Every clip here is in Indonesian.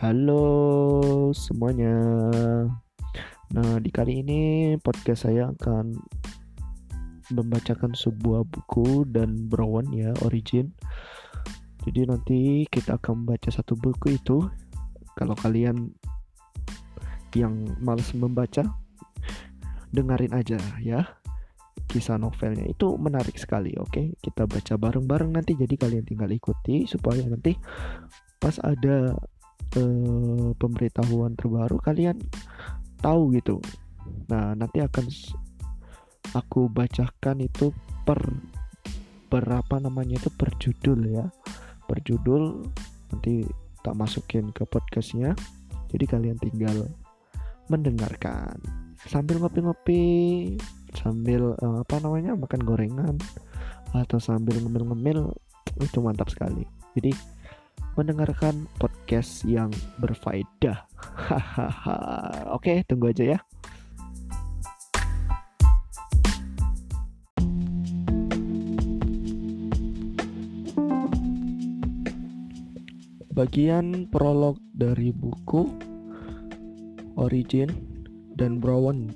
Halo semuanya. Nah, di kali ini podcast saya akan membacakan sebuah buku dan Brown ya, Origin. Jadi nanti kita akan membaca satu buku itu. Kalau kalian yang malas membaca, dengerin aja ya. Kisah novelnya itu menarik sekali, oke? Kita baca bareng-bareng nanti jadi kalian tinggal ikuti supaya nanti pas ada eh, pemberitahuan terbaru kalian tahu gitu. Nah, nanti akan aku bacakan itu per berapa namanya itu per judul ya. Per judul nanti tak masukin ke podcastnya. Jadi kalian tinggal mendengarkan sambil ngopi-ngopi, sambil uh, apa namanya makan gorengan atau sambil ngemil-ngemil itu mantap sekali. Jadi mendengarkan podcast yang berfaedah. Hahaha. Oke, tunggu aja ya. Bagian prolog dari buku Origin dan Brown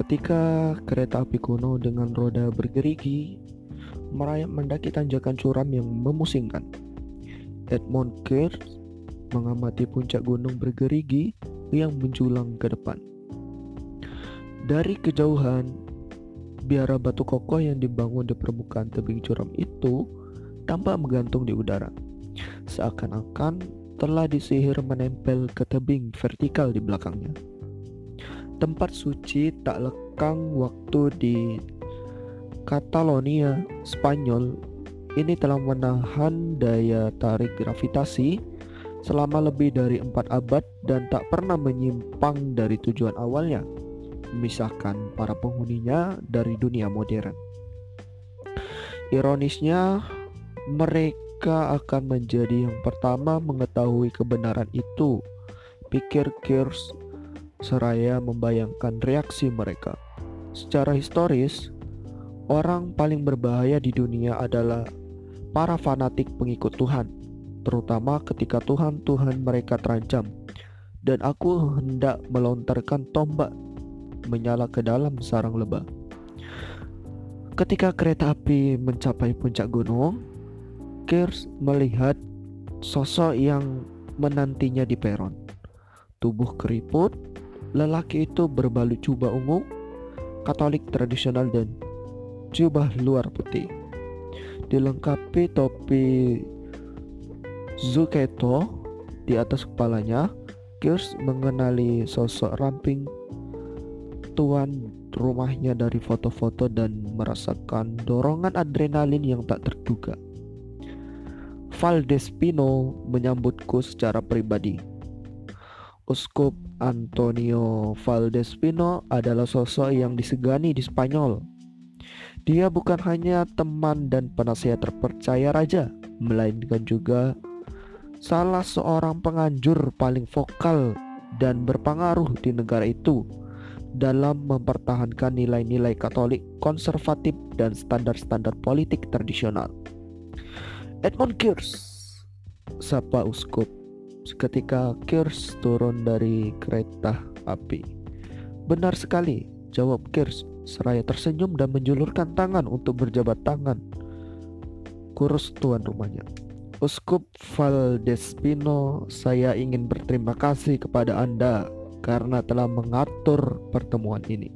Ketika kereta api kuno dengan roda bergerigi merayap mendaki tanjakan curam yang memusingkan. Edmund Kerr mengamati puncak gunung bergerigi yang menjulang ke depan. Dari kejauhan, biara batu kokoh yang dibangun di permukaan tebing curam itu tampak menggantung di udara. Seakan-akan telah disihir menempel ke tebing vertikal di belakangnya. Tempat suci tak lekang waktu di Catalonia, Spanyol ini telah menahan daya tarik gravitasi selama lebih dari empat abad dan tak pernah menyimpang dari tujuan awalnya, memisahkan para penghuninya dari dunia modern. Ironisnya, mereka akan menjadi yang pertama mengetahui kebenaran itu, pikir Kirs seraya membayangkan reaksi mereka. Secara historis, Orang paling berbahaya di dunia adalah para fanatik pengikut Tuhan, terutama ketika Tuhan-Tuhan mereka terancam. Dan aku hendak melontarkan tombak menyala ke dalam sarang lebah. Ketika kereta api mencapai puncak gunung, Kirs melihat sosok yang menantinya di peron. Tubuh keriput, lelaki itu berbalut jubah ungu, Katolik tradisional dan jubah luar putih dilengkapi topi Zuketo di atas kepalanya Kirs mengenali sosok ramping tuan rumahnya dari foto-foto dan merasakan dorongan adrenalin yang tak terduga. Valdespino menyambutku secara pribadi. Uskup Antonio Valdespino adalah sosok yang disegani di Spanyol dia bukan hanya teman dan penasihat terpercaya raja, melainkan juga salah seorang penganjur paling vokal dan berpengaruh di negara itu dalam mempertahankan nilai-nilai Katolik konservatif dan standar-standar politik tradisional. Edmund Kirs, sapa uskup, ketika Kirs turun dari kereta api. Benar sekali, jawab Kirs seraya tersenyum dan menjulurkan tangan untuk berjabat tangan. Kurus tuan rumahnya. Uskup Valdespino, saya ingin berterima kasih kepada Anda karena telah mengatur pertemuan ini.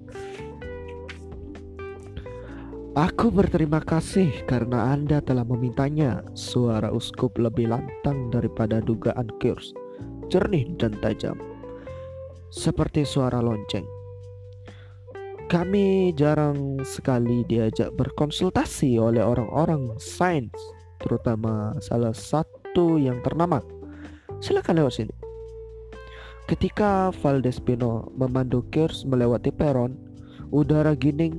Aku berterima kasih karena Anda telah memintanya. Suara uskup lebih lantang daripada dugaan Kurs, jernih dan tajam, seperti suara lonceng. Kami jarang sekali diajak berkonsultasi oleh orang-orang sains, terutama salah satu yang ternama. Silakan lewat sini. Ketika Valdespino memandu Kirs melewati peron, udara gining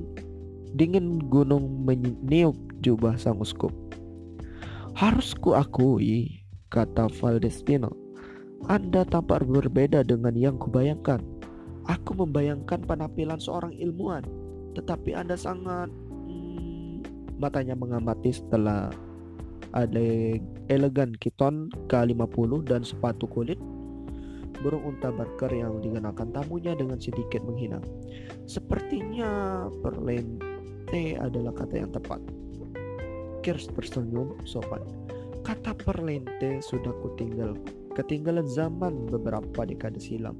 dingin gunung meniup jubah sang uskup. Harus kuakui, kata Valdespino, Anda tampak berbeda dengan yang kubayangkan. Aku membayangkan penampilan seorang ilmuwan, tetapi Anda sangat hmm, matanya mengamati setelah ada elegan kiton K50 dan sepatu kulit burung unta barker yang dikenakan tamunya dengan sedikit menghina. Sepertinya perlente adalah kata yang tepat. Kirs tersenyum sopan. Kata perlente sudah kutinggal ketinggalan zaman beberapa dekade silam.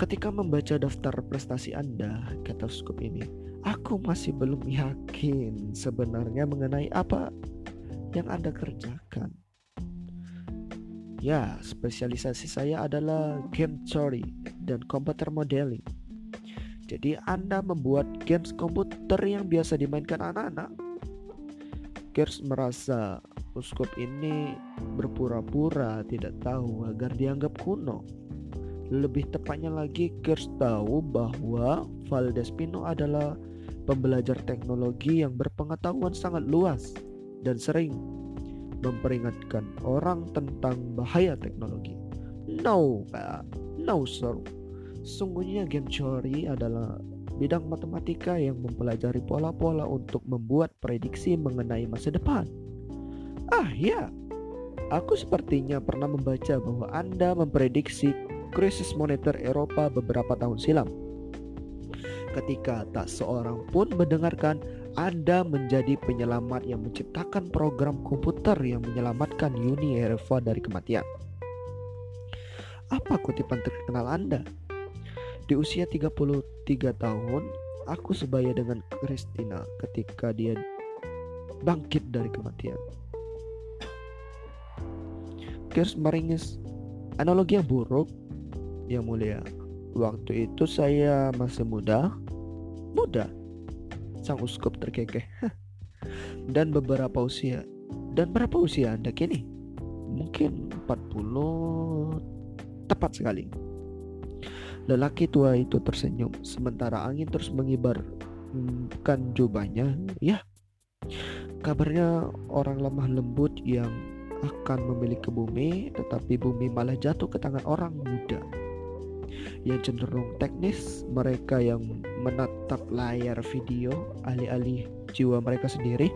Ketika membaca daftar prestasi Anda, kata Skup ini, aku masih belum yakin sebenarnya mengenai apa yang Anda kerjakan. Ya, spesialisasi saya adalah game theory dan computer modeling. Jadi Anda membuat games komputer yang biasa dimainkan anak-anak. Kers merasa Uskup ini berpura-pura tidak tahu agar dianggap kuno. Lebih tepatnya lagi, Kers tahu bahwa Valdespino adalah pembelajar teknologi yang berpengetahuan sangat luas dan sering memperingatkan orang tentang bahaya teknologi. No, Pak. No, sir. Sungguhnya game theory adalah bidang matematika yang mempelajari pola-pola untuk membuat prediksi mengenai masa depan. Ah, ya. Aku sepertinya pernah membaca bahwa Anda memprediksi krisis moneter Eropa beberapa tahun silam. Ketika tak seorang pun mendengarkan Anda menjadi penyelamat yang menciptakan program komputer yang menyelamatkan Uni Eropa dari kematian. Apa kutipan terkenal Anda? Di usia 33 tahun, aku sebaya dengan Christina ketika dia bangkit dari kematian. Kirs meringis analogi yang buruk yang mulia. Waktu itu saya masih muda, muda. Sang uskup terkekeh. Dan beberapa usia. Dan berapa usia Anda kini? Mungkin 40 tepat sekali. Lelaki tua itu tersenyum sementara angin terus mengibarkan jubahnya. Ya, kabarnya orang lemah lembut yang akan memiliki bumi, tetapi bumi malah jatuh ke tangan orang muda yang cenderung teknis, mereka yang menatap layar video alih-alih jiwa mereka sendiri.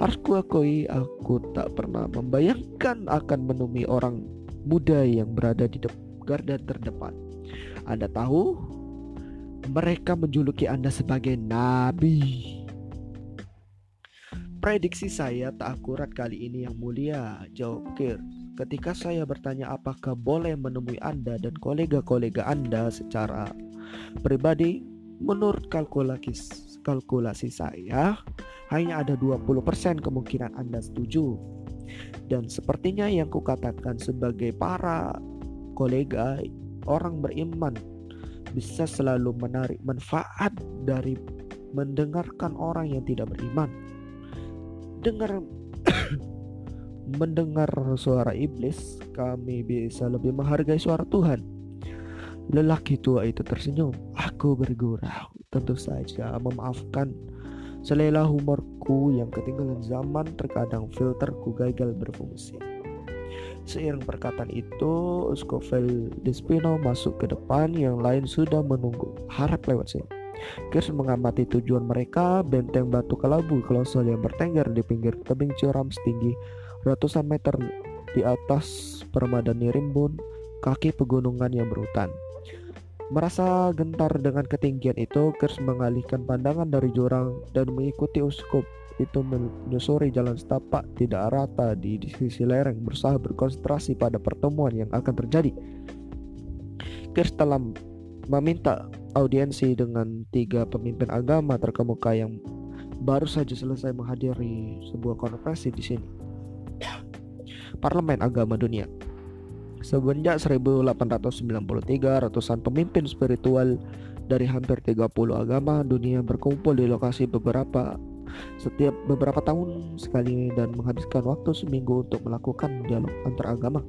Harus kuakui aku tak pernah membayangkan akan menemui orang muda yang berada di garda terdepan. Anda tahu, mereka menjuluki Anda sebagai nabi. Prediksi saya tak akurat kali ini yang mulia, Kirk. Ketika saya bertanya apakah boleh menemui Anda dan kolega-kolega Anda secara pribadi, menurut kalkulasi kalkulasi saya hanya ada 20% kemungkinan Anda setuju. Dan sepertinya yang kukatakan sebagai para kolega orang beriman bisa selalu menarik manfaat dari mendengarkan orang yang tidak beriman. Dengar mendengar suara iblis, kami bisa lebih menghargai suara Tuhan. Lelaki tua itu tersenyum. Aku bergurau. Tentu saja memaafkan selera humorku yang ketinggalan zaman terkadang filterku gagal berfungsi. Seiring perkataan itu, Scovel Despino masuk ke depan, yang lain sudah menunggu. Harap lewat sini. Kirs mengamati tujuan mereka, benteng batu kelabu kolosal yang bertengger di pinggir tebing curam setinggi ratusan meter di atas permadani rimbun kaki pegunungan yang berhutan. Merasa gentar dengan ketinggian itu, Kers mengalihkan pandangan dari jurang dan mengikuti uskup itu menyusuri jalan setapak tidak rata di, sisi lereng berusaha berkonsentrasi pada pertemuan yang akan terjadi. Kers telah meminta audiensi dengan tiga pemimpin agama terkemuka yang baru saja selesai menghadiri sebuah konferensi di sini. Parlemen Agama Dunia. Semenjak 1893, ratusan pemimpin spiritual dari hampir 30 agama dunia berkumpul di lokasi beberapa setiap beberapa tahun sekali dan menghabiskan waktu seminggu untuk melakukan dialog antar agama.